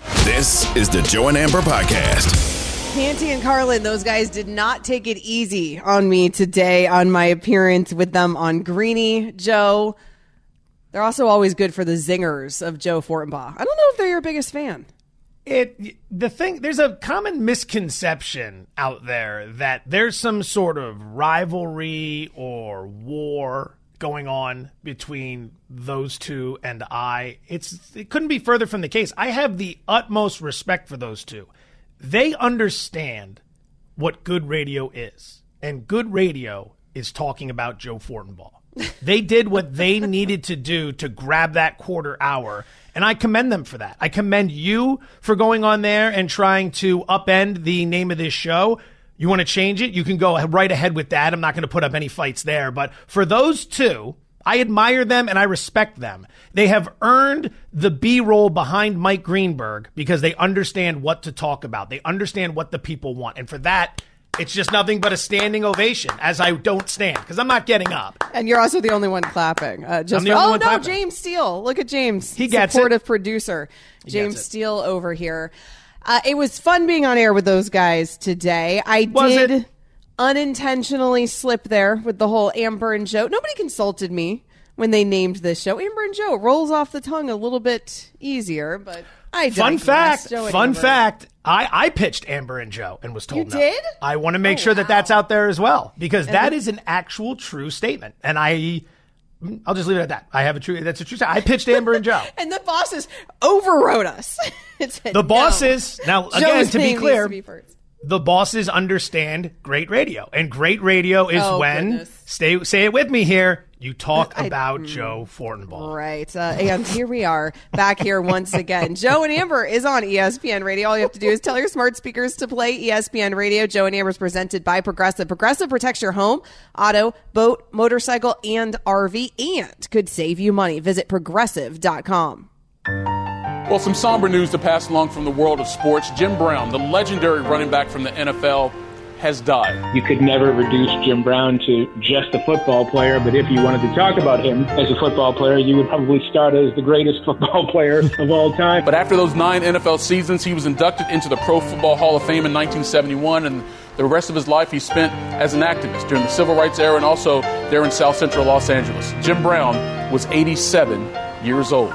This is the Joe and Amber Podcast. Canty and Carlin, those guys did not take it easy on me today on my appearance with them on Greeny. Joe, they're also always good for the zingers of Joe Fortenbaugh. I don't know if they're your biggest fan. It the thing there's a common misconception out there that there's some sort of rivalry or war going on between those two and I. It's it couldn't be further from the case. I have the utmost respect for those two. They understand what good radio is. And good radio is talking about Joe Fortenbaugh. they did what they needed to do to grab that quarter hour. And I commend them for that. I commend you for going on there and trying to upend the name of this show. You want to change it? You can go right ahead with that. I'm not going to put up any fights there. But for those two, I admire them and I respect them. They have earned the B roll behind Mike Greenberg because they understand what to talk about. They understand what the people want. And for that, it's just nothing but a standing ovation as I don't stand because I'm not getting up. And you're also the only one clapping. Uh, just I'm the for- oh no, clapping. James Steele. Look at James. He gets it. supportive producer. James it. Steele over here. Uh, it was fun being on air with those guys today. I Was did it? unintentionally slip there with the whole Amber and Joe. Nobody consulted me when they named this show. Amber and Joe rolls off the tongue a little bit easier, but I Fun fact, fun Amber. fact. I, I pitched Amber and Joe and was told You no. did? I want to make Oh, sure that that's out there as well because that the- is an actual true statement. And I, I'll just leave it at that. I have a true. That's a true. I pitched Amber and Joe. And the bosses overrode us. It said The no. bosses now again Joe's to be clear, to be the bosses understand great radio, and great radio is Oh, when goodness. stay say it with me here. You talk I- about Joe Fortenbaugh. Right. Uh, and here we are back here once again. Joe and Amber is on ESPN Radio. All you have to do is tell your smart speakers to play ESPN Radio. Joe and Amber is presented by Progressive. Progressive protects your home, auto, boat, motorcycle, and RV and could save you money. Visit progressive.com. Well, some somber news to pass along from the world of sports. Jim Brown, the legendary running back from the NFL, has died. You could never reduce Jim Brown to just a football player, but if you wanted to talk about him as a football player, you would probably start as the greatest football player of all time. But after those nine NFL seasons, he was inducted into the Pro Football Hall of Fame in 1971, and the rest of his life he spent as an activist during the civil rights era and also there in South Central Los Angeles. Jim Brown was 87 years old.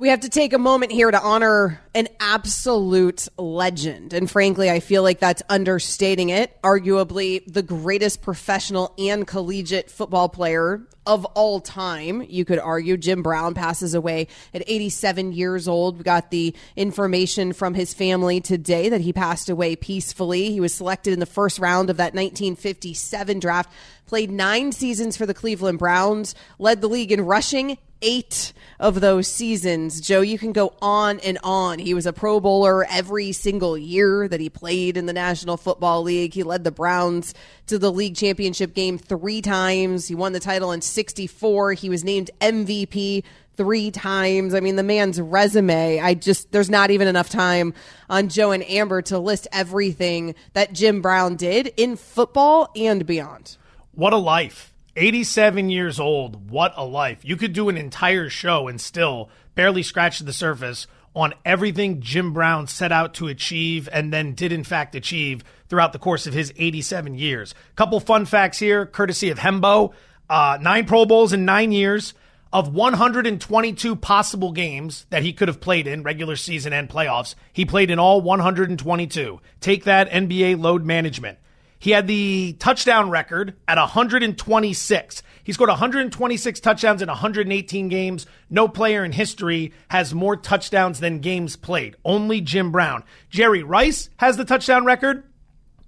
We have to take a moment here to honor an absolute legend. And frankly, I feel like that's understating it. Arguably the greatest professional and collegiate football player of all time, you could argue. Jim Brown passes away at 87 years old. We got the information from his family today that he passed away peacefully. He was selected in the first round of that 1957 draft, played nine seasons for the Cleveland Browns, led the league in rushing eight of those seasons. Joe, you can go on and on. He was a Pro Bowler every single year that he played in the National Football League. He led the Browns to the league championship game three times. He won the title in 64. He was named MVP three times. I mean, the man's resume, I just, there's not even enough time on Joe and Amber to list everything that Jim Brown did in football and beyond. What a life. 87 years old. What a life. You could do an entire show and still barely scratch the surface on everything Jim Brown set out to achieve and then did in fact achieve throughout the course of his 87 years. Couple fun facts here, courtesy of Hembo. Uh, nine Pro Bowls in nine years. Of 122 possible games that he could have played in, regular season and playoffs, he played in all 122. Take that NBA load management. He had the touchdown record at 126. He scored 126 touchdowns in 118 games. No player in history has more touchdowns than games played. Only Jim Brown. Jerry Rice has the touchdown record.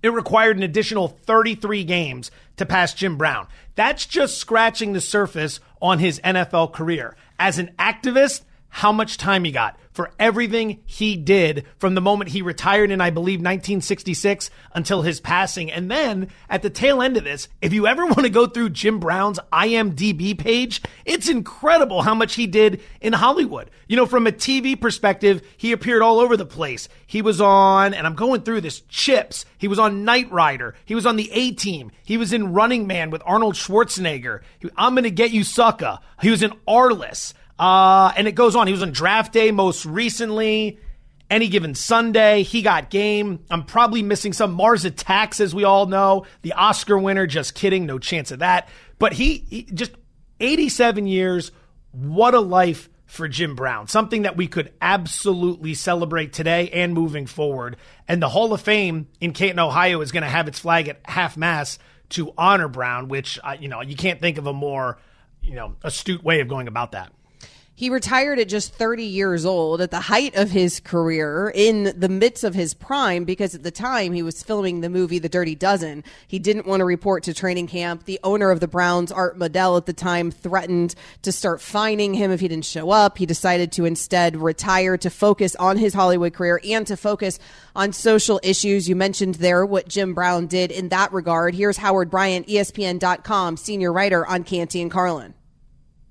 It required an additional 33 games to pass Jim Brown. That's just scratching the surface on his NFL career. As an activist, how much time he got for everything he did from the moment he retired in, I believe, 1966 until his passing. And then at the tail end of this, if you ever want to go through Jim Brown's IMDb page, it's incredible how much he did in Hollywood. You know, from a TV perspective, he appeared all over the place. He was on, and I'm going through this, Chips. He was on Knight Rider. He was on the A Team. He was in Running Man with Arnold Schwarzenegger. I'm going to get you, sucker. He was in Arliss. Uh, and it goes on. He was on draft day most recently. Any given Sunday, he got game. I'm probably missing some Mars Attacks, as we all know. The Oscar winner, just kidding, no chance of that. But he, he just 87 years. What a life for Jim Brown. Something that we could absolutely celebrate today and moving forward. And the Hall of Fame in Canton, Ohio is going to have its flag at half mast to honor Brown, which, uh, you know, you can't think of a more, you know, astute way of going about that. He retired at just 30 years old at the height of his career in the midst of his prime because at the time he was filming the movie The Dirty Dozen. He didn't want to report to training camp. The owner of the Browns, Art Modell, at the time threatened to start fining him if he didn't show up. He decided to instead retire to focus on his Hollywood career and to focus on social issues. You mentioned there what Jim Brown did in that regard. Here's Howard Bryant, ESPN.com, senior writer on Canty and Carlin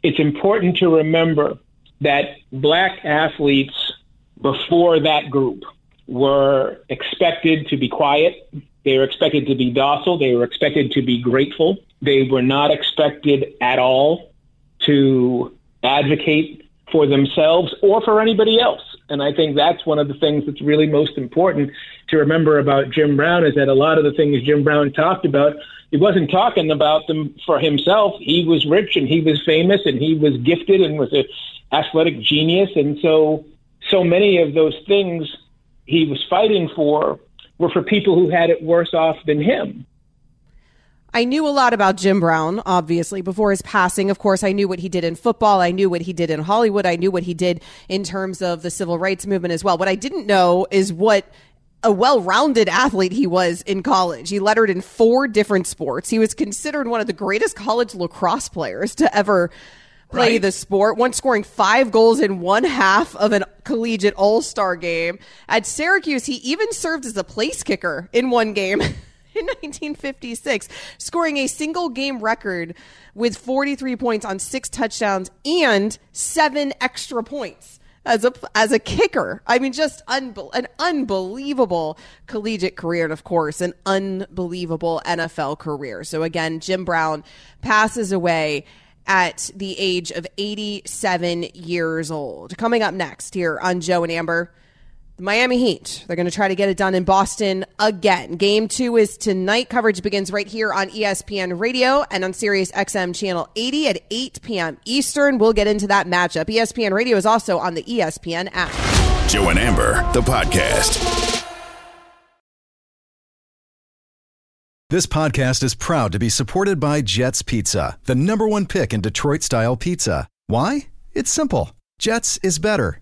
it's important to remember that black athletes before that group were expected to be quiet. They were expected to be docile. They were expected to be grateful. They were not expected at all to advocate for themselves or for anybody else. And I think that's one of the things that's really most important to remember about Jim Brown is that a lot of the things Jim Brown talked about he wasn't talking about them for himself. He was rich and he was famous and he was gifted and was an athletic genius. And so, so many of those things he was fighting for were for people who had it worse off than him. I knew a lot about Jim Brown, obviously, before his passing. Of course, I knew what he did in football. I knew what he did in Hollywood. I knew what he did in terms of the civil rights movement as well. What I didn't know is what a well-rounded athlete he was in college. He lettered in four different sports. He was considered one of the greatest college lacrosse players to ever play right. the sport, once scoring five goals in one half of an collegiate all-star game. At Syracuse, he even served as a place kicker in one game. in 1956, scoring a single game record with 43 points on six touchdowns and seven extra points as a as a kicker. I mean, just an unbelievable collegiate career, and of course, an unbelievable NFL career. So again, Jim Brown passes away at the age of 87 years old. Coming up next here on Joe and Amber. The Miami Heat. They're going to try to get it done in Boston again. Game two is tonight. Coverage begins right here on ESPN Radio and on Sirius XM channel 80 at 8 p.m. Eastern. We'll get into that matchup. ESPN Radio is also on the ESPN app. Joe and Amber, the podcast. This podcast is proud to be supported by Jets Pizza, the number one pick in Detroit style pizza. Why? It's simple. Jets is better.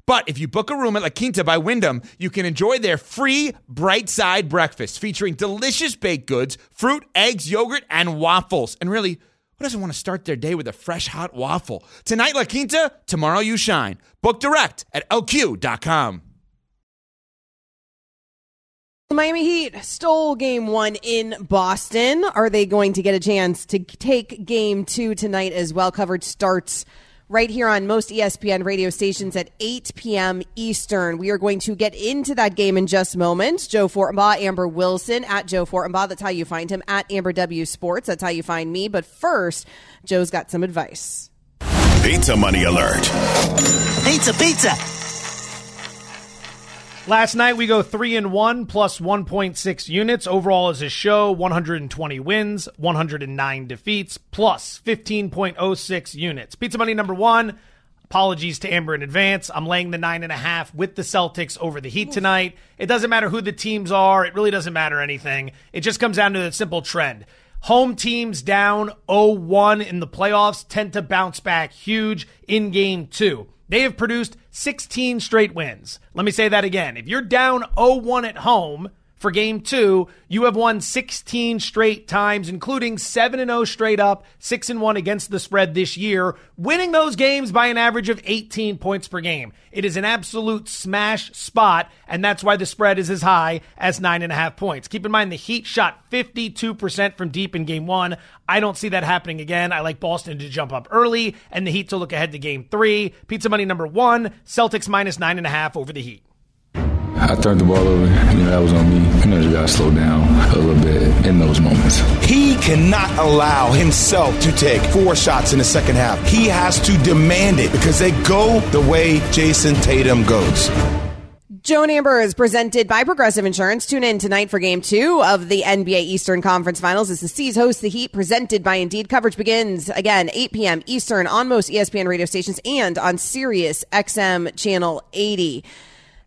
But if you book a room at La Quinta by Wyndham, you can enjoy their free bright side breakfast featuring delicious baked goods, fruit, eggs, yogurt, and waffles. And really, Who doesn't want to start their day with a fresh hot waffle? Tonight, La Quinta, tomorrow, you shine. Book direct at lq.com. The Miami Heat stole game one in Boston. Are they going to get a chance to take game two tonight as well? Coverage starts right here on most ESPN radio stations at 8 p.m. Eastern. We are going to get into that game in just moments. Joe Fortenbaugh, Amber Wilson at Joe Fortenbaugh. That's how you find him at Amber W Sports. That's how you find me. But first, Joe's got some advice. Pizza money alert. Pizza, pizza. Last night we go three and one plus 1.6 units. Overall as a show, 120 wins, 109 defeats, plus 15.06 units. Pizza money number one. Apologies to Amber in advance. I'm laying the nine and a half with the Celtics over the Heat tonight. It doesn't matter who the teams are. It really doesn't matter anything. It just comes down to the simple trend. Home teams down 0-1 in the playoffs tend to bounce back huge in game two. They have produced 16 straight wins. Let me say that again. If you're down 0 1 at home for game two, you have won 16 straight times, including 7 0 straight up, 6 1 against the spread this year, winning those games by an average of 18 points per game. It is an absolute smash spot, and that's why the spread is as high as 9.5 points. Keep in mind, the Heat shot 52% from deep in game one. I don't see that happening again. I like Boston to jump up early and the Heat to look ahead to game three. Pizza money number one, Celtics minus 9.5 over the Heat. I turned the ball over. You know, that was on me. You know, you got to slow down a little bit in those moments. He cannot allow himself to take four shots in the second half. He has to demand it because they go the way Jayson Tatum goes. Joan Amber is presented by Progressive Insurance. Tune in tonight for game two of the NBA Eastern Conference Finals as the C's host the Heat, presented by Indeed. Coverage begins again 8 p.m. Eastern on most ESPN radio stations and on Sirius XM Channel 80.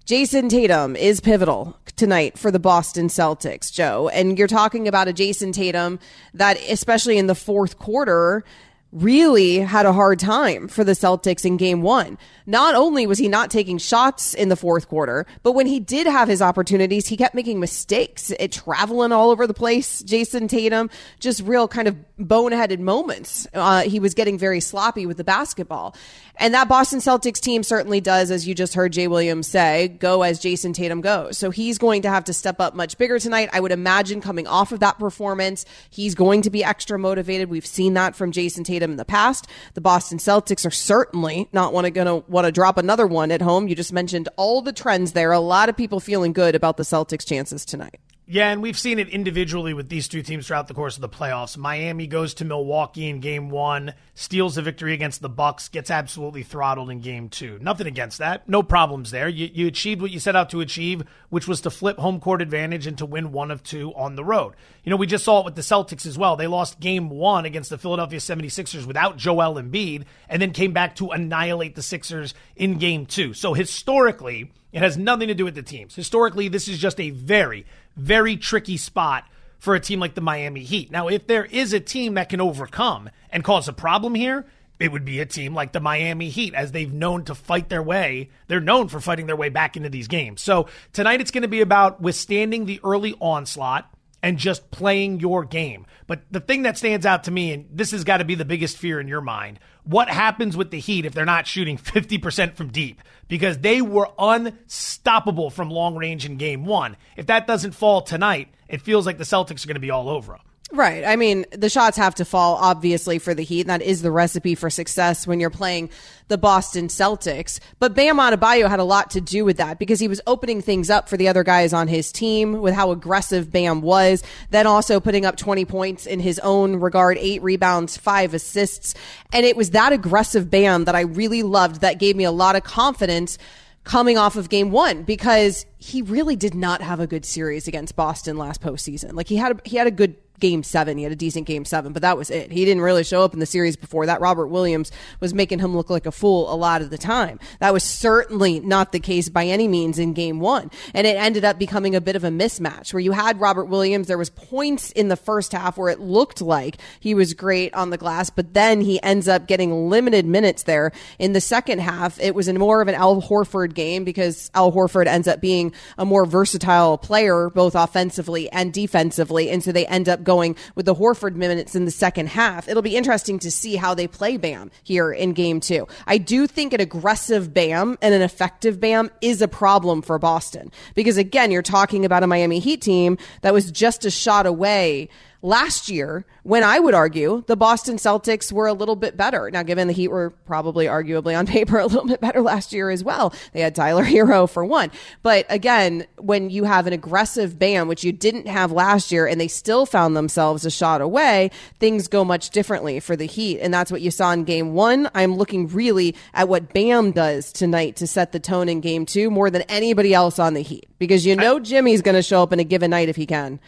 Jayson Tatum is pivotal tonight for the Boston Celtics, Joe. And you're talking about a Jayson Tatum that, especially in the fourth quarter, really had a hard time for the Celtics in game one. Not only was he not taking shots in the fourth quarter, but when he did have his opportunities, he kept making mistakes, it traveling all over the place. Jayson Tatum, just real kind of boneheaded moments. Uh, he was getting very sloppy with the basketball. And that Boston Celtics team certainly does, as you just heard Jay Williams say, go as Jayson Tatum goes. So he's going to have to step up much bigger tonight. I would imagine coming off of that performance, he's going to be extra motivated. We've seen that from Jayson Tatum in the past. The Boston Celtics are certainly not going to want to drop another one at home. You just mentioned all the trends there. A lot of people feeling good about the Celtics' chances tonight. Yeah, and we've seen it individually with these two teams throughout the course of the playoffs. Miami goes to Milwaukee in game one, steals a victory against the Bucks, gets absolutely throttled in game two. Nothing against that. No problems there. You, you achieved what you set out to achieve, which was to flip home court advantage and to win one of two on the road. You know, we just saw it with the Celtics as well. They lost game one against the Philadelphia 76ers without Joel Embiid, and then came back to annihilate the Sixers in game two. So historically, it has nothing to do with the teams. Historically, this is just a very, very tricky spot for a team like the Miami Heat. Now, if there is a team that can overcome and cause a problem here, it would be a team like the Miami Heat, as they've known to fight their way. They're known for fighting their way back into these games. So tonight it's going to be about withstanding the early onslaught and just playing your game. But the thing that stands out to me, and this has got to be the biggest fear in your mind, what happens with the Heat if they're not shooting 50% from deep? Because they were unstoppable from long range in game one. If that doesn't fall tonight, it feels like the Celtics are going to be all over them. Right. I mean, the shots have to fall, obviously, for the Heat. And that is the recipe for success when you're playing the Boston Celtics. But Bam Adebayo had a lot to do with that because he was opening things up for the other guys on his team with how aggressive Bam was. Then also putting up 20 points in his own regard, eight rebounds, five assists. And it was that aggressive Bam that I really loved that gave me a lot of confidence coming off of game one because he really did not have a good series against Boston last postseason. Like he had a, he had a good game seven. He had a decent game seven, but that was it. He didn't really show up in the series before that. Robert Williams was making him look like a fool a lot of the time. That was certainly not the case by any means in game one. And it ended up becoming a bit of a mismatch where you had Robert Williams. There was points in the first half where it looked like he was great on the glass, but then he ends up getting limited minutes there. In the second half, it was more of an Al Horford game because Al Horford ends up being a more versatile player, both offensively and defensively. And so they end up going with the Horford minutes in the second half. It'll be interesting to see how they play Bam here in game two. I do think an aggressive Bam and an effective Bam is a problem for Boston because again, you're talking about a Miami Heat team that was just a shot away last year when I would argue the Boston Celtics were a little bit better. Now, given the Heat were probably arguably on paper a little bit better last year as well. They had Tyler Herro for one. But again, when you have an aggressive Bam, which you didn't have last year, and they still found themselves a shot away, things go much differently for the Heat. And that's what you saw in game one. I'm looking really at what Bam does tonight to set the tone in game two more than anybody else on the Heat because you know Jimmy's going to show up in a given night if he can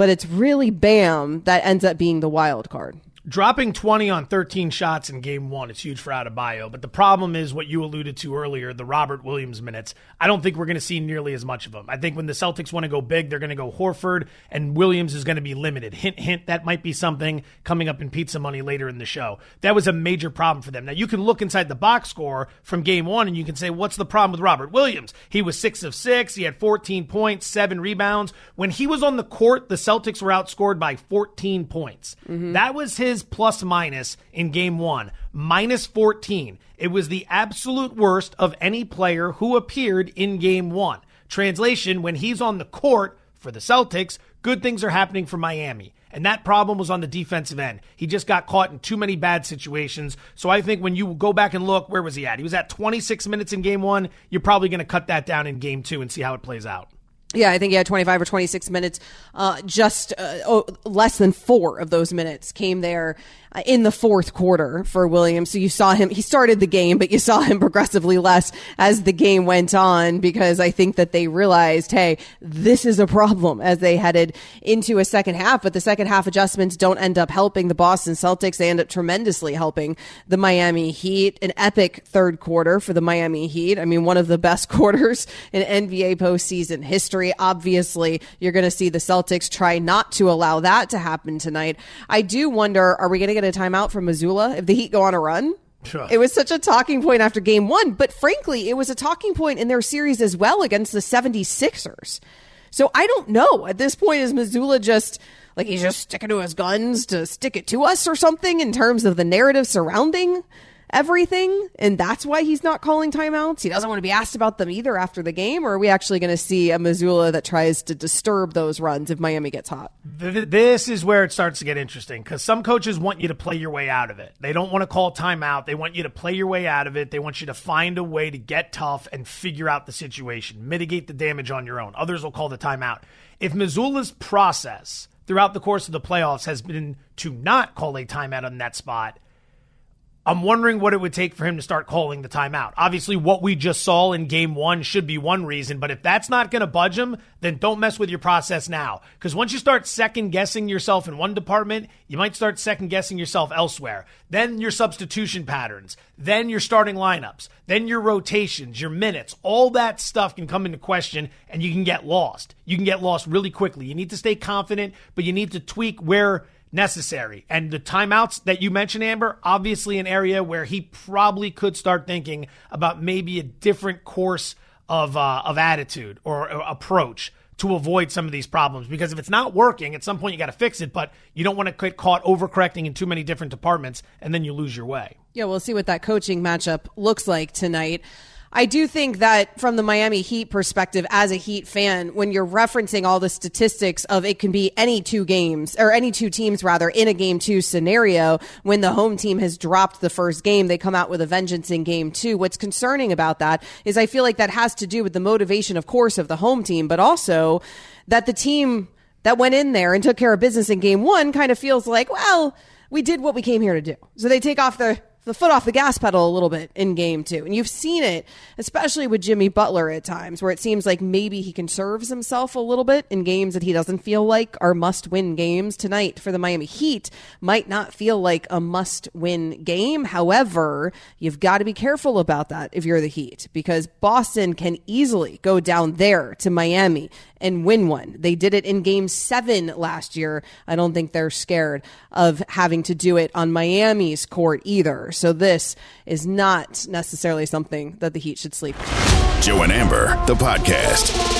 but it's really Bam that ends up being the wild card. Dropping 20 on 13 shots in game one it's huge for Adebayo, but the problem is what you alluded to earlier the Robert Williams minutes. I don't think we're going to see nearly as much of them. I think when the Celtics want to go big, they're going to go Horford, and Williams is going to be limited. Hint, hint, that might be something coming up in Pizza Money later in the show. That was a major problem for them. Now, you can look inside the box score from game one and you can say, what's the problem with Robert Williams? He was six of six, he had 14 points, seven rebounds. When he was on the court, the Celtics were outscored by 14 points. Mm-hmm. That was his his plus minus in game one, minus 14. It was the absolute worst of any player who appeared in game one. Translation, when he's on the court for the Celtics, good things are happening for Miami. And that problem was on the defensive end. He just got caught in too many bad situations. So I think when you go back and look, where was he at? He was at 26 minutes in game one. You're probably going to cut that down in game two and see how it plays out. Yeah, I think he had 25 or 26 minutes. Uh, just uh, oh, less than four of those minutes came there Uh, in the fourth quarter for Williams. So you saw him, he started the game, but you saw him progressively less as the game went on because I think that they realized, hey, this is a problem as they headed into a second half. But the second half adjustments don't end up helping the Boston Celtics. They end up tremendously helping the Miami Heat. An epic third quarter for the Miami Heat. I mean, one of the best quarters in NBA postseason history. Obviously, you're going to see the Celtics try not to allow that to happen tonight. I do wonder, are we going to get a timeout from Mazzulla if the Heat go on a run? Sure. It was such a talking point after game one, but frankly, it was a talking point in their series as well against the 76ers. So I don't know. At this point, is Mazzulla just like he's just sticking to his guns to stick it to us or something in terms of the narrative surrounding everything, and that's why he's not calling timeouts. He doesn't want to be asked about them either after the game. Or are we actually going to see a Mazzulla that tries to disturb those runs if Miami gets hot? This is where it starts to get interesting because some coaches want you to play your way out of it. They don't want to call timeout. They want you to play your way out of it. They want you to find a way to get tough and figure out the situation, mitigate the damage on your own. Others will call the timeout. If Mazzulla's process throughout the course of the playoffs has been to not call a timeout on that spot I'm wondering what it would take for him to start calling the timeout. Obviously, what we just saw in game one should be one reason, but if that's not going to budge him, then don't mess with your process now. Because once you start second guessing yourself in one department, you might start second guessing yourself elsewhere. Then your substitution patterns, then your starting lineups, then your rotations, your minutes, all that stuff can come into question and you can get lost. You can get lost really quickly. You need to stay confident, but you need to tweak where necessary. And the timeouts that you mentioned, Amber, obviously an area where he probably could start thinking about maybe a different course of uh, of attitude or, or approach to avoid some of these problems. Because if it's not working, at some point you got to fix it. But you don't want to get caught overcorrecting in too many different departments, and then you lose your way. Yeah, we'll see what that coaching matchup looks like tonight. I do think that from the Miami Heat perspective, as a Heat fan, when you're referencing all the statistics of it can be any two games or any two teams rather in a game two scenario, when the home team has dropped the first game, they come out with a vengeance in game two. What's concerning about that is I feel like that has to do with the motivation, of course, of the home team, but also that the team that went in there and took care of business in game one kind of feels like, well, we did what we came here to do. So they take off the the foot off the gas pedal a little bit in game two. And you've seen it, especially with Jimmy Butler at times, where it seems like maybe he conserves himself a little bit in games that he doesn't feel like are must win games. Tonight for the Miami Heat might not feel like a must win game. However, you've got to be careful about that if you're the Heat, because Boston can easily go down there to Miami and win one. They did it in game seven last year. I don't think they're scared of having to do it on Miami's court either. So this is not necessarily something that the Heat should sleep. Joe and Amber, the podcast.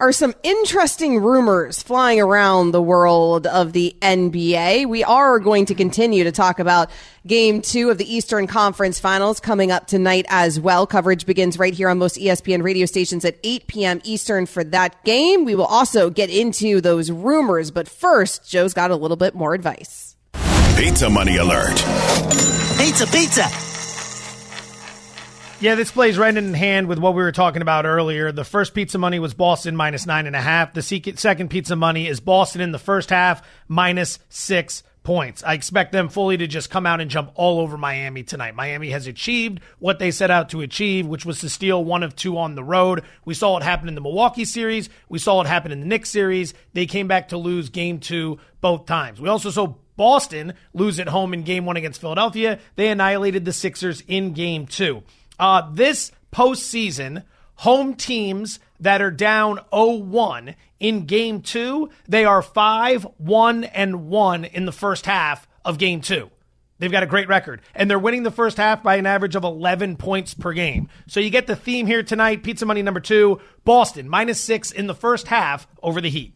are some interesting rumors flying around the world of the NBA. We are going to continue to talk about game two of the Eastern Conference Finals coming up tonight as well. Coverage begins right here on most ESPN radio stations at 8 p.m. Eastern for that game. We will also get into those rumors, but first, Joe's got a little bit more advice. Pizza money alert. Pizza, pizza. Yeah, this plays right in hand with what we were talking about earlier. The first pizza money was Boston minus nine and a half. The second pizza money is Boston in the first half minus six points. I expect them fully to just come out and jump all over Miami tonight. Miami has achieved what they set out to achieve, which was to steal one of two on the road. We saw it happen in the Milwaukee series. We saw it happen in the Knicks series. They came back to lose game two both times. We also saw Boston lose at home in game one against Philadelphia. They annihilated the Sixers in game two. Uh, this postseason, home teams that are down 0-1 in game two, they are 5-1 and 1 in the first half of game two. They've got a great record. And they're winning the first half by an average of 11 points per game. So you get the theme here tonight. Pizza money number two, Boston, minus six in the first half over the Heat.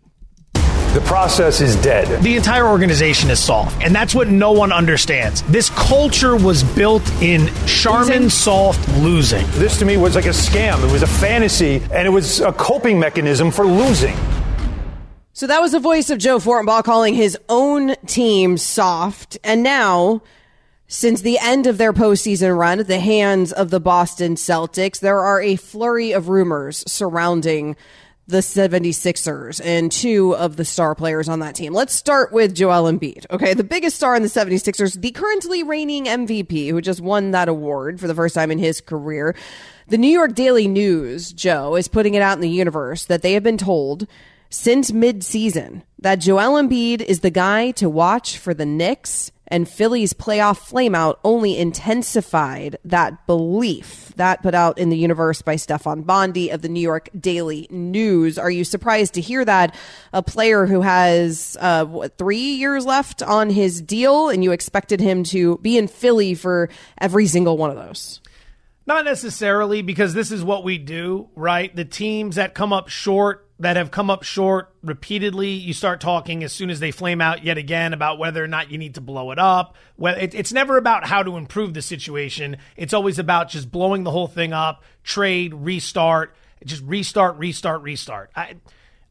The process is dead. The entire organization is soft, and that's what no one understands. This culture was built in Charmin soft losing. This to me was like a scam. It was a fantasy, and it was a coping mechanism for losing. So that was the voice of Joe Fortenbaugh calling his own team soft. And now, since the end of their postseason run at the hands of the Boston Celtics, there are a flurry of rumors surrounding the 76ers and two of the star players on that team. Let's start with Joel Embiid. Okay, the biggest star in the 76ers, the currently reigning MVP who just won that award for the first time in his career. The New York Daily News, Joe, is putting it out in the universe that they have been told since mid-season that Joel Embiid is the guy to watch for the Knicks and Philly's playoff flameout only intensified that belief. That put out in the universe by Stefan Bondy of the New York Daily News. Are you surprised to hear that a player who has uh, what, three years left on his deal, and you expected him to be in Philly for every single one of those? Not necessarily, because this is what we do, right? The teams that come up short that have come up short repeatedly. You start talking as soon as they flame out yet again about whether or not you need to blow it up. Well, it, it's never about how to improve the situation. It's always about just blowing the whole thing up, trade, restart, just restart, restart, restart. I,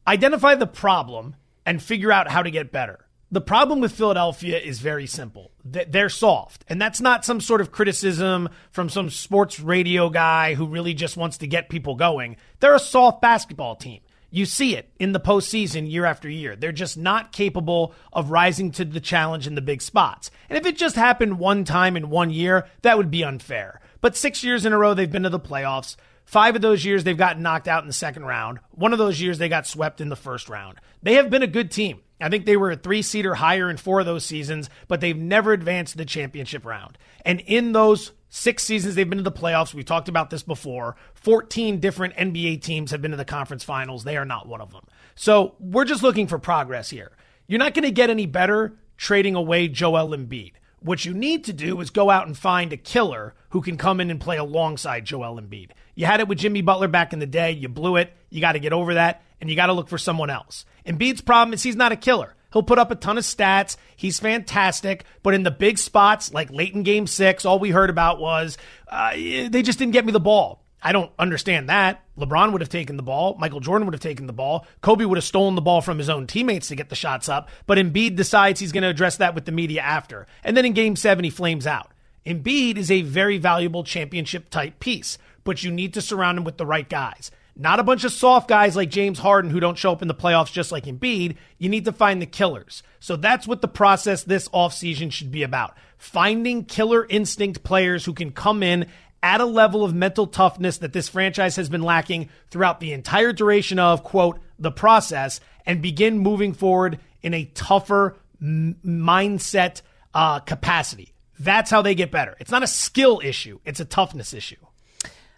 identify the problem and figure out how to get better. The problem with Philadelphia is very simple. They're soft. And that's not some sort of criticism from some sports radio guy who really just wants to get people going. They're a soft basketball team. You see it in the postseason year after year. They're just not capable of rising to the challenge in the big spots. And if it just happened one time in one year, that would be unfair. But six years in a row, they've been to the playoffs. Five of those years, they've gotten knocked out in the second round. One of those years, they got swept in the first round. They have been a good team. I think they were a three seater higher in four of those seasons, but they've never advanced to the championship round. And in those Six seasons they've been to the playoffs. We talked about this before. 14 different NBA teams have been to the conference finals. They are not one of them. So we're just looking for progress here. You're not going to get any better trading away Joel Embiid. What you need to do is go out and find a killer who can come in and play alongside Joel Embiid. You had it with Jimmy Butler back in the day. You blew it. You got to get over that, and you got to look for someone else. Embiid's problem is he's not a killer. He'll put up a ton of stats. He's fantastic. But in the big spots, like late in game six, all we heard about was uh, they just didn't get me the ball. I don't understand that. LeBron would have taken the ball. Michael Jordan would have taken the ball. Kobe would have stolen the ball from his own teammates to get the shots up. But Embiid decides he's going to address that with the media after. And then in game seven, he flames out. Embiid is a very valuable championship type piece, but you need to surround him with the right guys. Not a bunch of soft guys like James Harden who don't show up in the playoffs just like Embiid. You need to find the killers. So that's what the process this offseason should be about. Finding killer instinct players who can come in at a level of mental toughness that this franchise has been lacking throughout the entire duration of, quote, the process and begin moving forward in a tougher m- mindset uh, capacity. That's how they get better. It's not a skill issue, it's a toughness issue.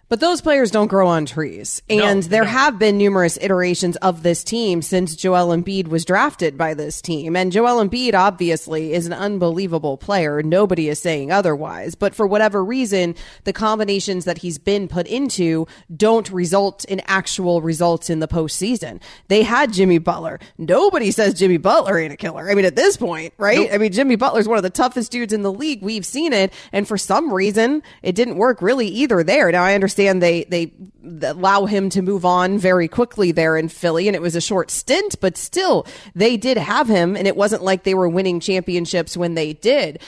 But those players don't grow on trees. And no, there no. have been numerous iterations of this team since Joel Embiid was drafted by this team. And Joel Embiid obviously is an unbelievable player. Nobody is saying otherwise. But for whatever reason, the combinations that he's been put into don't result in actual results in the postseason. They had Jimmy Butler. Nobody says Jimmy Butler ain't a killer. I mean, at this point, right? Nope. I mean, Jimmy Butler's one of the toughest dudes in the league. We've seen it. And for some reason, it didn't work really either there. Now I understand understand they they allow him to move on very quickly there in Philly, and it was a short stint, but still they did have him, and it wasn't like they were winning championships when they did.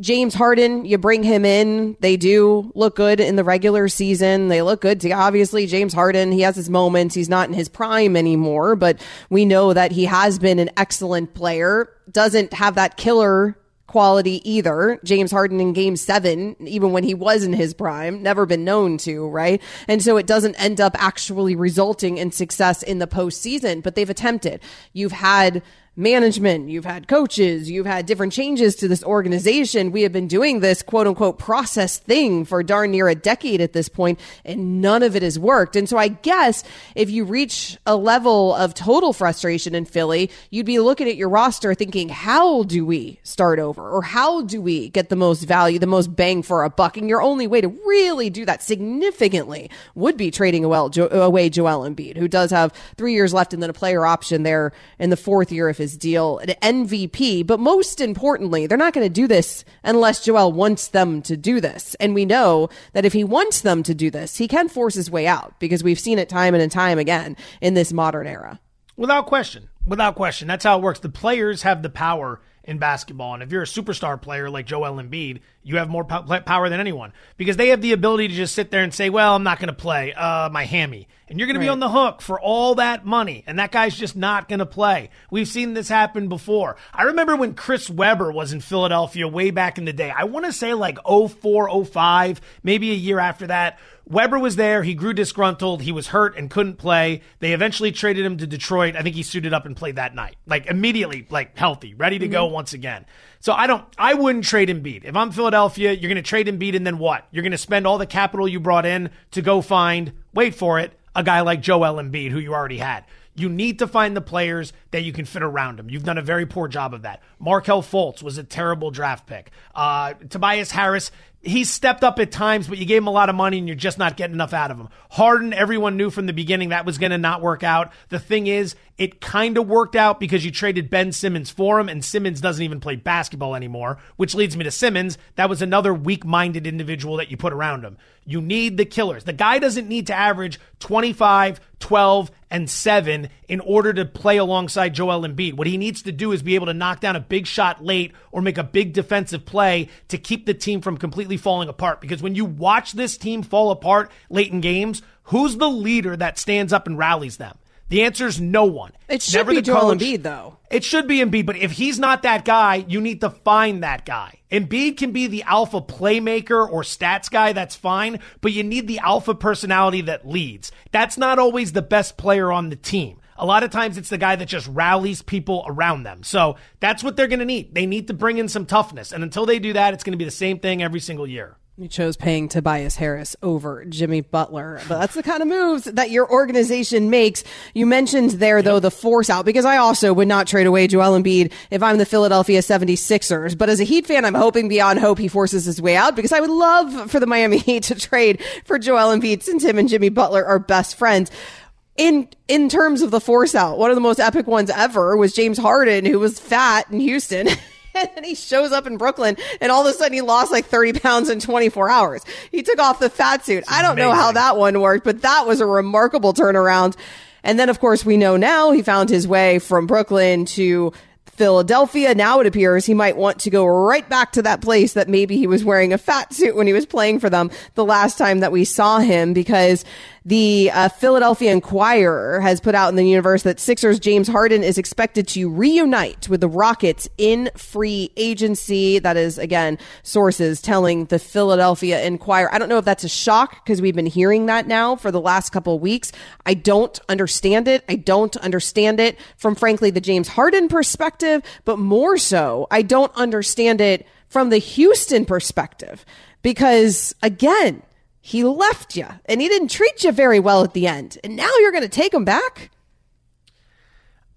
James Harden, you bring him in. They do look good in the regular season. They look good. To, obviously, James Harden, he has his moments. He's not in his prime anymore, but we know that he has been an excellent player. Doesn't have that killer quality either. James Harden in game seven, even when he was in his prime, never been known to, right? And so it doesn't end up actually resulting in success in the postseason, but they've attempted. You've had management, you've had coaches, you've had different changes to this organization. We have been doing this quote unquote process thing for darn near a decade at this point, and none of it has worked. And so I guess if you reach a level of total frustration in Philly, you'd be looking at your roster thinking, how do we start over? Or how do we get the most value, the most bang for a buck? And your only way to really do that significantly would be trading away Joel Embiid, who does have three years left and then a player option there in the fourth year if his deal, an MVP. But most importantly, they're not going to do this unless Joel wants them to do this. And we know that if he wants them to do this, he can force his way out because we've seen it time and time again in this modern era. Without question. Without question. That's how it works. The players have the power in basketball. And if you're a superstar player like Joel Embiid, you have more power than anyone because they have the ability to just sit there and say, "Well, I'm not going to play uh, my hammy," and you're going right. to be on the hook for all that money, and that guy's just not going to play. We've seen this happen before. I remember when Chris Webber was in Philadelphia way back in the day. I want to say like 04, 05, maybe a year after that. Webber was there. He grew disgruntled. He was hurt and couldn't play. They eventually traded him to Detroit. I think he suited up and played that night, like immediately, like healthy, ready to mm-hmm. go once again. So I don't, I wouldn't trade Embiid. If I'm Philadelphia, you're going to trade Embiid and then what? You're going to spend all the capital you brought in to go find, wait for it, a guy like Joel Embiid who you already had. You need to find the players that you can fit around him. You've done a very poor job of that. Markelle Fultz was a terrible draft pick. Uh, Tobias Harris he's stepped up at times, but you gave him a lot of money and you're just not getting enough out of him. Harden, everyone knew from the beginning that was going to not work out. The thing is, it kind of worked out because you traded Ben Simmons for him, and Simmons doesn't even play basketball anymore, which leads me to Simmons. That was another weak minded individual that you put around him. You need the killers. The guy doesn't need to average 25, 12, and 7 in order to play alongside Joel Embiid. What he needs to do is be able to knock down a big shot late or make a big defensive play to keep the team from completely falling apart. Because when you watch this team fall apart late in games, who's the leader that stands up and rallies them? The answer is no one. It should Never be Joel Embiid, though. It should be Embiid, but if he's not that guy, you need to find that guy. Embiid can be the alpha playmaker or stats guy, that's fine, but you need the alpha personality that leads. That's not always the best player on the team. A lot of times it's the guy that just rallies people around them. So that's what they're going to need. They need to bring in some toughness. And until they do that, it's going to be the same thing every single year. You chose paying Tobias Harris over Jimmy Butler, but that's the kind of moves that your organization makes. You mentioned there, though, the force out, because I also would not trade away Joel Embiid if I'm the Philadelphia 76ers. But as a Heat fan, I'm hoping beyond hope he forces his way out because I would love for the Miami Heat to trade for Joel Embiid since him and Jimmy Butler are best friends. In in terms of the force out, one of the most epic ones ever was James Harden, who was fat in Houston. and then he shows up in Brooklyn, and all of a sudden he lost like 30 pounds in 24 hours. He took off the fat suit. I don't know how that one worked, but that was a remarkable turnaround. And then, of course, we know now he found his way from Brooklyn to Philadelphia. Now it appears he might want to go right back to that place that maybe he was wearing a fat suit when he was playing for them the last time that we saw him because the uh, Philadelphia Inquirer has put out in the universe that Sixers James Harden is expected to reunite with the Rockets in free agency. That is, again, sources telling the Philadelphia Inquirer. I don't know if that's a shock because we've been hearing that now for the last couple weeks. I don't understand it. I don't understand it from, frankly, the James Harden perspective, but more so, I don't understand it from the Houston perspective because, again, he left you and he didn't treat you very well at the end. And now you're going to take him back?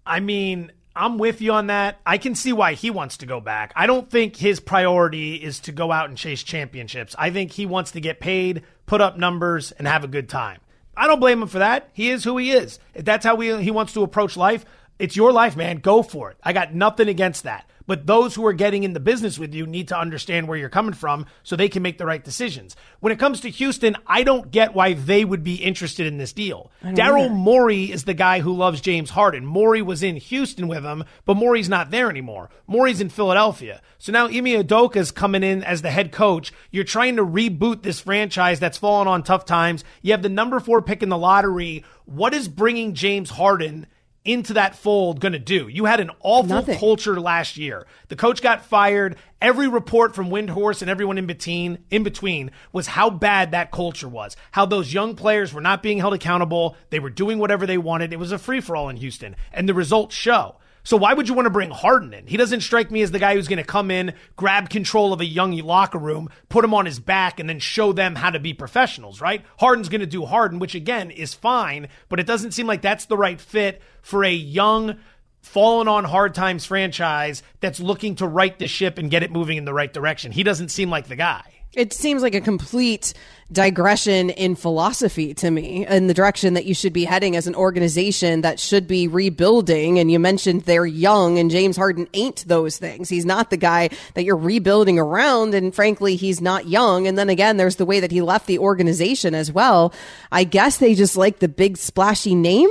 I mean, I'm with you on that. I can see why he wants to go back. I don't think his priority is to go out and chase championships. I think he wants to get paid, put up numbers, and have a good time. I don't blame him for that. He is who he is. If that's how he, he wants to approach life, it's your life, man. Go for it. I got nothing against that. But those who are getting in the business with you need to understand where you're coming from so they can make the right decisions. When it comes to Houston, I don't get why they would be interested in this deal. Daryl Morey is the guy who loves James Harden. Morey was in Houston with him, but Morey's not there anymore. Morey's in Philadelphia. So now Ime Udoka is coming in as the head coach. You're trying to reboot this franchise that's fallen on tough times. You have the number four pick in the lottery. What is bringing James Harden into that fold going to do? You had an awful Nothing. culture last year. The coach got fired. Every report from Windhorst and everyone in between, in between, was how bad that culture was. How those young players were not being held accountable. They were doing whatever they wanted. It was a free for all in Houston, and the results show. So why would you want to bring Harden in? He doesn't strike me as the guy who's going to come in, grab control of a young locker room, put him on his back, and then show them how to be professionals, right? Harden's going to do Harden, which again is fine, but it doesn't seem like that's the right fit for a young, fallen on hard times franchise that's looking to right the ship and get it moving in the right direction. He doesn't seem like the guy. It seems like a complete digression in philosophy to me in the direction that you should be heading as an organization that should be rebuilding. And you mentioned they're young and James Harden ain't those things. He's not the guy that you're rebuilding around. And frankly, he's not young. And then again, there's the way that he left the organization as well. I guess they just like the big splashy name,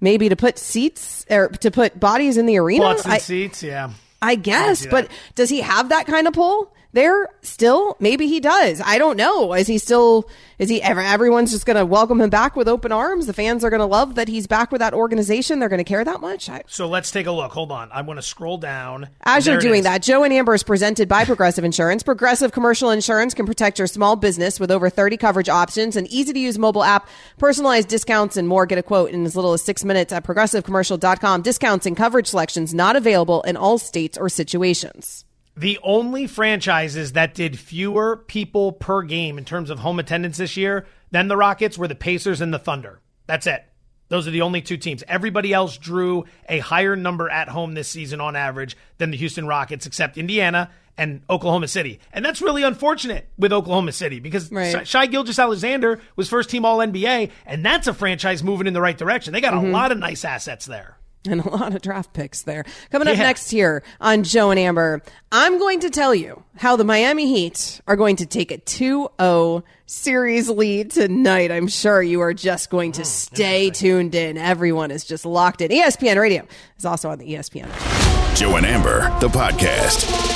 maybe to put seats or to put bodies in the arena. Butts and I- seats, yeah. I guess, but does he have that kind of pull there still? Maybe he does. I don't know. Is he still, is he ever, everyone's just going to welcome him back with open arms? The fans are going to love that he's back with that organization. They're going to care that much. I, So let's take a look. Hold on. I want to scroll down. as you're doing that, Joe and Amber is presented by Progressive Insurance. Progressive Commercial Insurance can protect your small business with over 30 coverage options, an easy to use mobile app, personalized discounts, and more. Get a quote in as little as six minutes at progressivecommercial.com. Discounts and coverage selections not available in all states or situations. The only franchises that did fewer people per game in terms of home attendance this year than the Rockets were the Pacers and the Thunder. That's it. Those are the only two teams. Everybody else drew a higher number at home this season on average than the Houston Rockets, except Indiana and Oklahoma City. And that's really unfortunate with Oklahoma City because Right. Shai Gilgeous Alexander was first team All NBA, and that's a franchise moving in the right direction. They got a mm-hmm. lot of nice assets there. and a lot of draft picks there. Coming up Yeah. next here on Joe and Amber, I'm going to tell you how the Miami Heat are going to take a 2-0 series lead tonight. I'm sure you are just going to mm, stay tuned in. Everyone is just locked in. ESPN Radio is also on the ESPN. Joe and Amber, the podcast.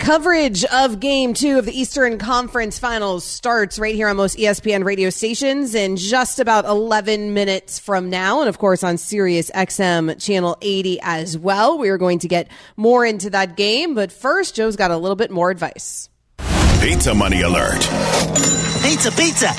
Coverage of game two of the Eastern Conference Finals starts right here on most ESPN radio stations in just about 11 minutes from now. And of course, on Sirius XM channel 80 as well. We are going to get more into that game. But first, Joe's got a little bit more advice. Pizza money alert. Pizza, pizza.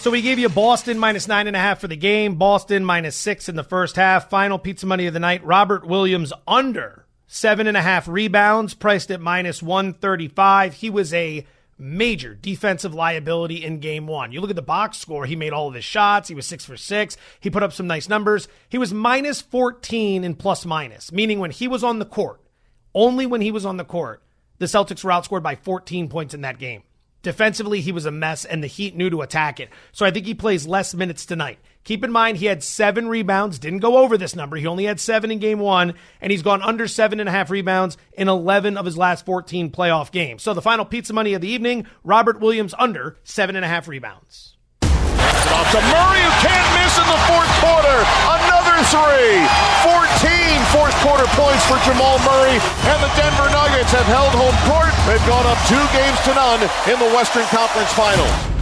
So we gave you Boston minus nine and a half for the game, Boston minus six in the first half. Final pizza money of the night, Robert Williams under seven and a half rebounds, priced at minus 135. He was a major defensive liability in game one. You look at the box score, he made all of his shots. He was six for six. He put up some nice numbers. He was minus 14 in plus minus, meaning when he was on the court, only when he was on the court, the Celtics were outscored by 14 points in that game. Defensively, he was a mess, and the Heat knew to attack it. So I think he plays less minutes tonight. Keep in mind, he had seven rebounds, didn't go over this number. He only had seven in game one, and he's gone under seven and a half rebounds in 11 of his last 14 playoff games. So the final pizza money of the evening Robert Williams under seven and a half rebounds. Off to Murray, who can't miss in the fourth quarter. Another three. 14 fourth quarter points for Jamal Murray. And the Denver Nuggets have held home court. They've gone up two games to none in the Western Conference Finals.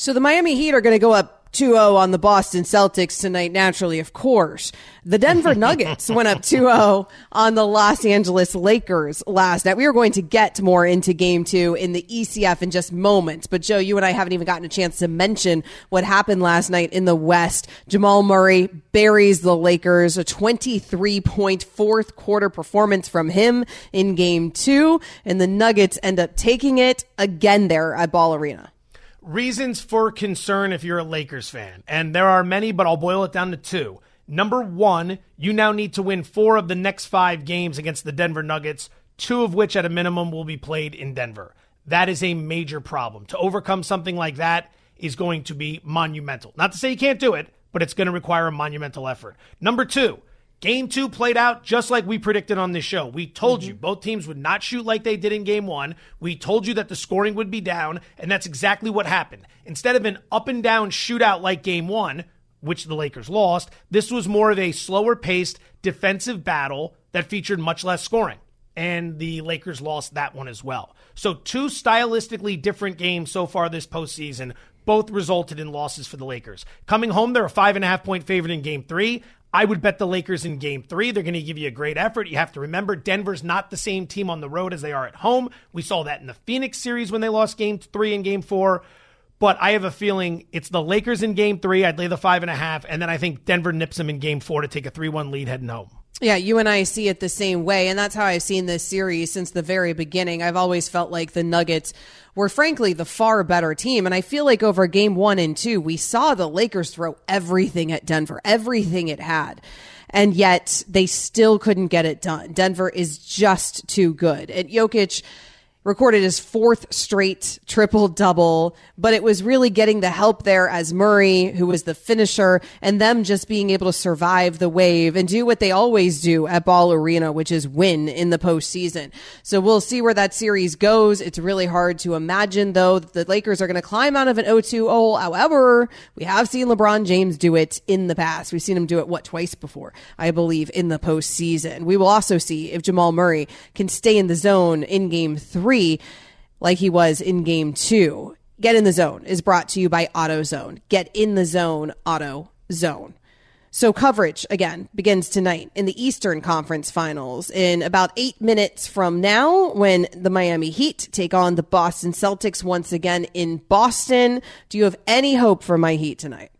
So the Miami Heat are going to go up 2-0 on the Boston Celtics tonight, naturally, of course. The Denver Nuggets went up 2-0 on the Los Angeles Lakers last night. We are going to get more into game two in the ECF in just moments. But Joe, you and I haven't even gotten a chance to mention what happened last night in the West. Jamal Murray buries the Lakers, a 23 point fourth quarter performance from him in game two. And the Nuggets end up taking it again there at Ball Arena reasons for concern if you're a Lakers fan. And there are many, but I'll boil it down to two. Number one, you now need to win four of the next five games against the Denver Nuggets, two of which at a minimum will be played in Denver. That is a major problem. To overcome something like that is going to be monumental. Not to say you can't do it, but it's going to require a monumental effort. Number two, Game two played out just like we predicted on this show. We told mm-hmm. you both teams would not shoot like they did in game one. We told you that the scoring would be down, and that's exactly what happened. Instead of an up and down shootout like game one, which the Lakers lost, this was more of a slower paced defensive battle that featured much less scoring. And the Lakers lost that one as well. So, two stylistically different games so far this postseason, both resulted in losses for the Lakers. Coming home, they're a five and a half point favorite in game three. I would bet the Lakers in game three. They're going to give you a great effort. You have to remember Denver's not the same team on the road as they are at home. We saw that in the Phoenix series when they lost game three and game four. But I have a feeling it's the Lakers in game three. I'd lay the five and a half. And then I think Denver nips them in game four to take a 3 1 lead heading home. Yeah, you and I see it the same way. And that's how I've seen this series since the very beginning. I've always felt like the Nuggets were, frankly, the far better team. And I feel like over game one and two, we saw the Lakers throw everything at Denver, everything it had. And yet they still couldn't get it done. Denver is just too good. And Jokic recorded his fourth straight triple double, but it was really getting the help there as Murray, who was the finisher, and them just being able to survive the wave and do what they always do at Ball Arena, which is win in the postseason. So we'll see where that series goes. It's really hard to imagine, though, that the Lakers are going to climb out of an 0-2 hole. However, we have seen LeBron James do it in the past. We've seen him do it, what, twice before, I believe, in the postseason. We will also see if Jamal Murray can stay in the zone in game three three like he was in game two. Get in the zone is brought to you by AutoZone. Get in the zone, AutoZone. So coverage again begins tonight in the Eastern Conference Finals in about eight minutes from now when the Miami Heat take on the Boston Celtics once again in Boston. Do you have any hope for my Heat tonight?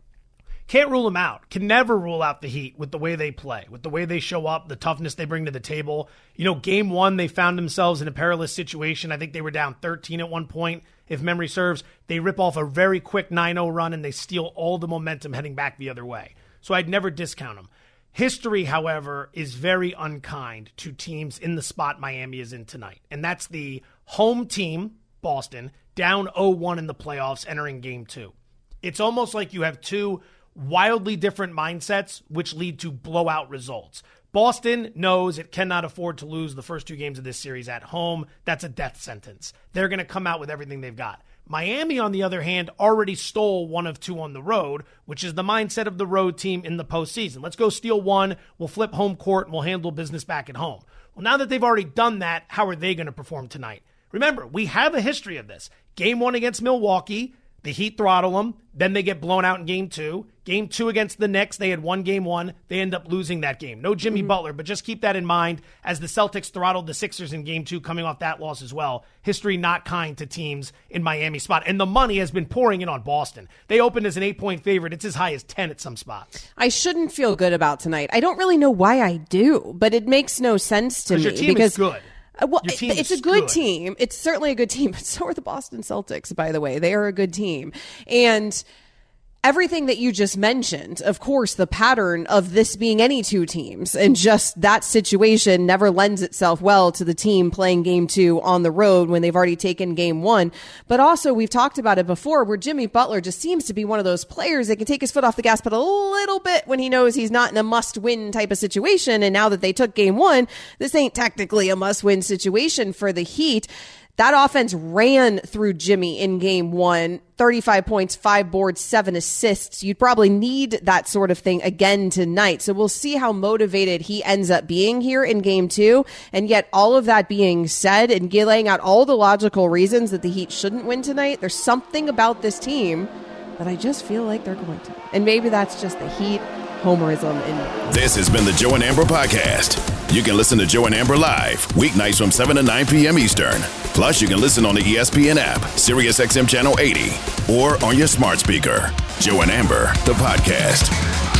Can't rule them out. Can never rule out the Heat with the way they play, with the way they show up, the toughness they bring to the table. You know, game one, they found themselves in a perilous situation. I think they were down 13 at one point, if memory serves. They rip off a very quick 9 0 run and they steal all the momentum heading back the other way. So I'd never discount them. History, however, is very unkind to teams in the spot Miami is in tonight. And that's the home team, Boston, down 0 1 in the playoffs entering game two. It's almost like you have two wildly different mindsets, which lead to blowout results. Boston knows it cannot afford to lose the first two games of this series at home. That's a death sentence. They're going to come out with everything they've got. Miami, on the other hand, already stole one of two on the road, which is the mindset of the road team in the postseason. Let's go steal one, we'll flip home court, and we'll handle business back at home. Well, now that they've already done that, how are they going to perform tonight? Remember, we have a history of this. Game one against Milwaukee, the Heat throttle them. Then they get blown out in game two. Game two against the Knicks, they had won game one. They end up losing that game. No Jimmy mm-hmm. Butler, but just keep that in mind as the Celtics throttled the Sixers in game two, coming off that loss as well. History not kind to teams in Miami spot. And the money has been pouring in on Boston. They opened as an eight point favorite. It's as high as 10 at some spots. I shouldn't feel good about tonight. I don't really know why I do, but it makes no sense to me. Your team because is good. Uh, well, it's a good, good, team. It's certainly a good team, but so are the Boston Celtics, by the way. They are a good team. And everything that you just mentioned, of course, the pattern of this being any two teams and just that situation never lends itself well to the team playing game two on the road when they've already taken game one. But also, we've talked about it before where Jimmy Butler just seems to be one of those players that can take his foot off the gas but a little bit when he knows he's not in a must win type of situation. And now that they took game one, this ain't technically a must win situation for the Heat. That offense ran through Jimmy in game one 35 points, five boards, seven assists. You'd probably need that sort of thing again tonight. So we'll see how motivated he ends up being here in game two. And yet, all of that being said and laying out all the logical reasons that the Heat shouldn't win tonight, there's something about this team that I just feel like they're going to. And maybe that's just the Heat homerism in This has been the Joe and Amber Podcast. You can listen to Joe and Amber live weeknights from 7 to 9 p.m. Eastern. Plus, you can listen on the ESPN app, Sirius XM Channel 80, or on your smart speaker. Joe and Amber, the podcast.